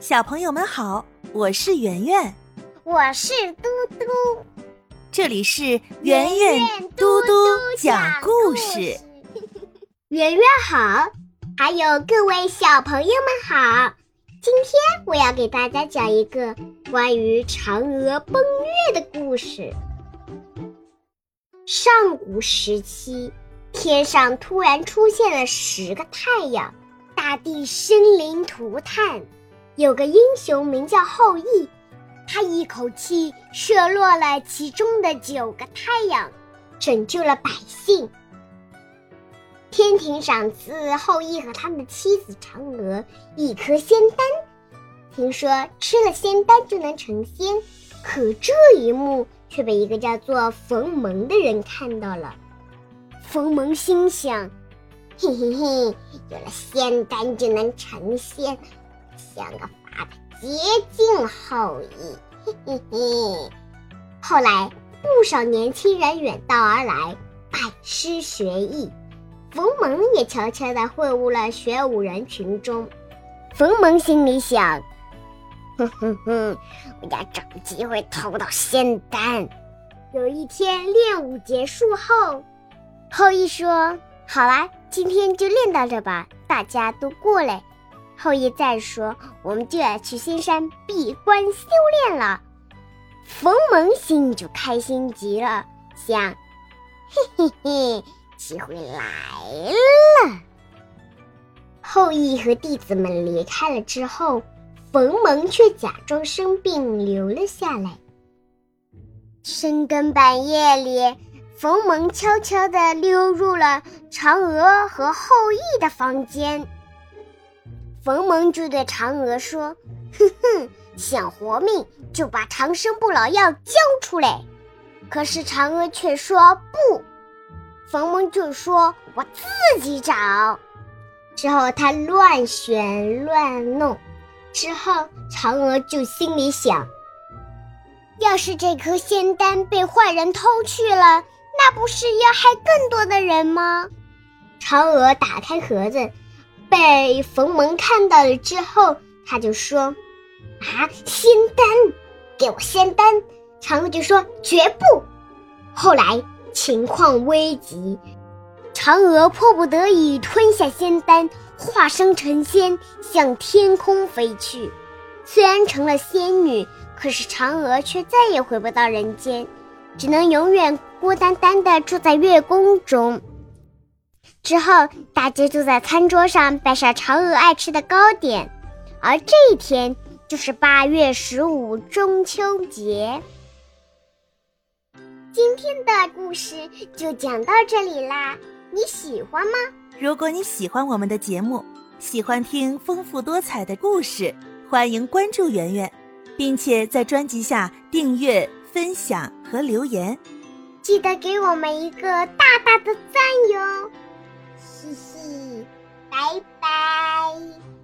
小朋友们好，我是圆圆，我是嘟嘟，这里是圆圆嘟嘟讲故事。圆圆好，还有各位小朋友们好，今天我要给大家讲一个关于嫦娥奔月的故事。上古时期，天上突然出现了十个太阳，大地生灵涂炭。有个英雄名叫后羿，他一口气射落了其中的九个太阳，拯救了百姓。天庭赏赐后羿和他的妻子嫦娥一颗仙丹，听说吃了仙丹就能成仙。可这一幕却被一个叫做冯蒙的人看到了。冯蒙心想：嘿嘿嘿，有了仙丹就能成仙。想个法子接近后羿，嘿嘿嘿。后来不少年轻人远道而来拜师学艺，冯蒙也悄悄地混入了学武人群中。冯蒙心里想：哼哼哼，我要找机会偷到仙丹。有一天练武结束后，后羿说：“好啦，今天就练到这吧，大家都过来。”后羿再说：“我们就要去仙山闭关修炼了。”冯蒙心就开心极了，想：“嘿嘿嘿，机会来了。”后羿和弟子们离开了之后，冯蒙却假装生病留了下来。深更半夜里，冯蒙悄悄地溜入了嫦娥和后羿的房间。冯蒙就对嫦娥说：“哼哼，想活命就把长生不老药交出来。”可是嫦娥却说不。冯蒙就说：“我自己找。”之后他乱选乱弄，之后嫦娥就心里想：“要是这颗仙丹被坏人偷去了，那不是要害更多的人吗？”嫦娥打开盒子。被冯蒙看到了之后，他就说：“啊，仙丹，给我仙丹！”嫦娥就说：“绝不。”后来情况危急，嫦娥迫不得已吞下仙丹，化身成仙，向天空飞去。虽然成了仙女，可是嫦娥却再也回不到人间，只能永远孤单单的住在月宫中。之后，大家就在餐桌上摆上嫦娥爱吃的糕点，而这一天就是八月十五中秋节。今天的故事就讲到这里啦，你喜欢吗？如果你喜欢我们的节目，喜欢听丰富多彩的故事，欢迎关注圆圆，并且在专辑下订阅、分享和留言，记得给我们一个大大的赞哟。嘻嘻，拜拜。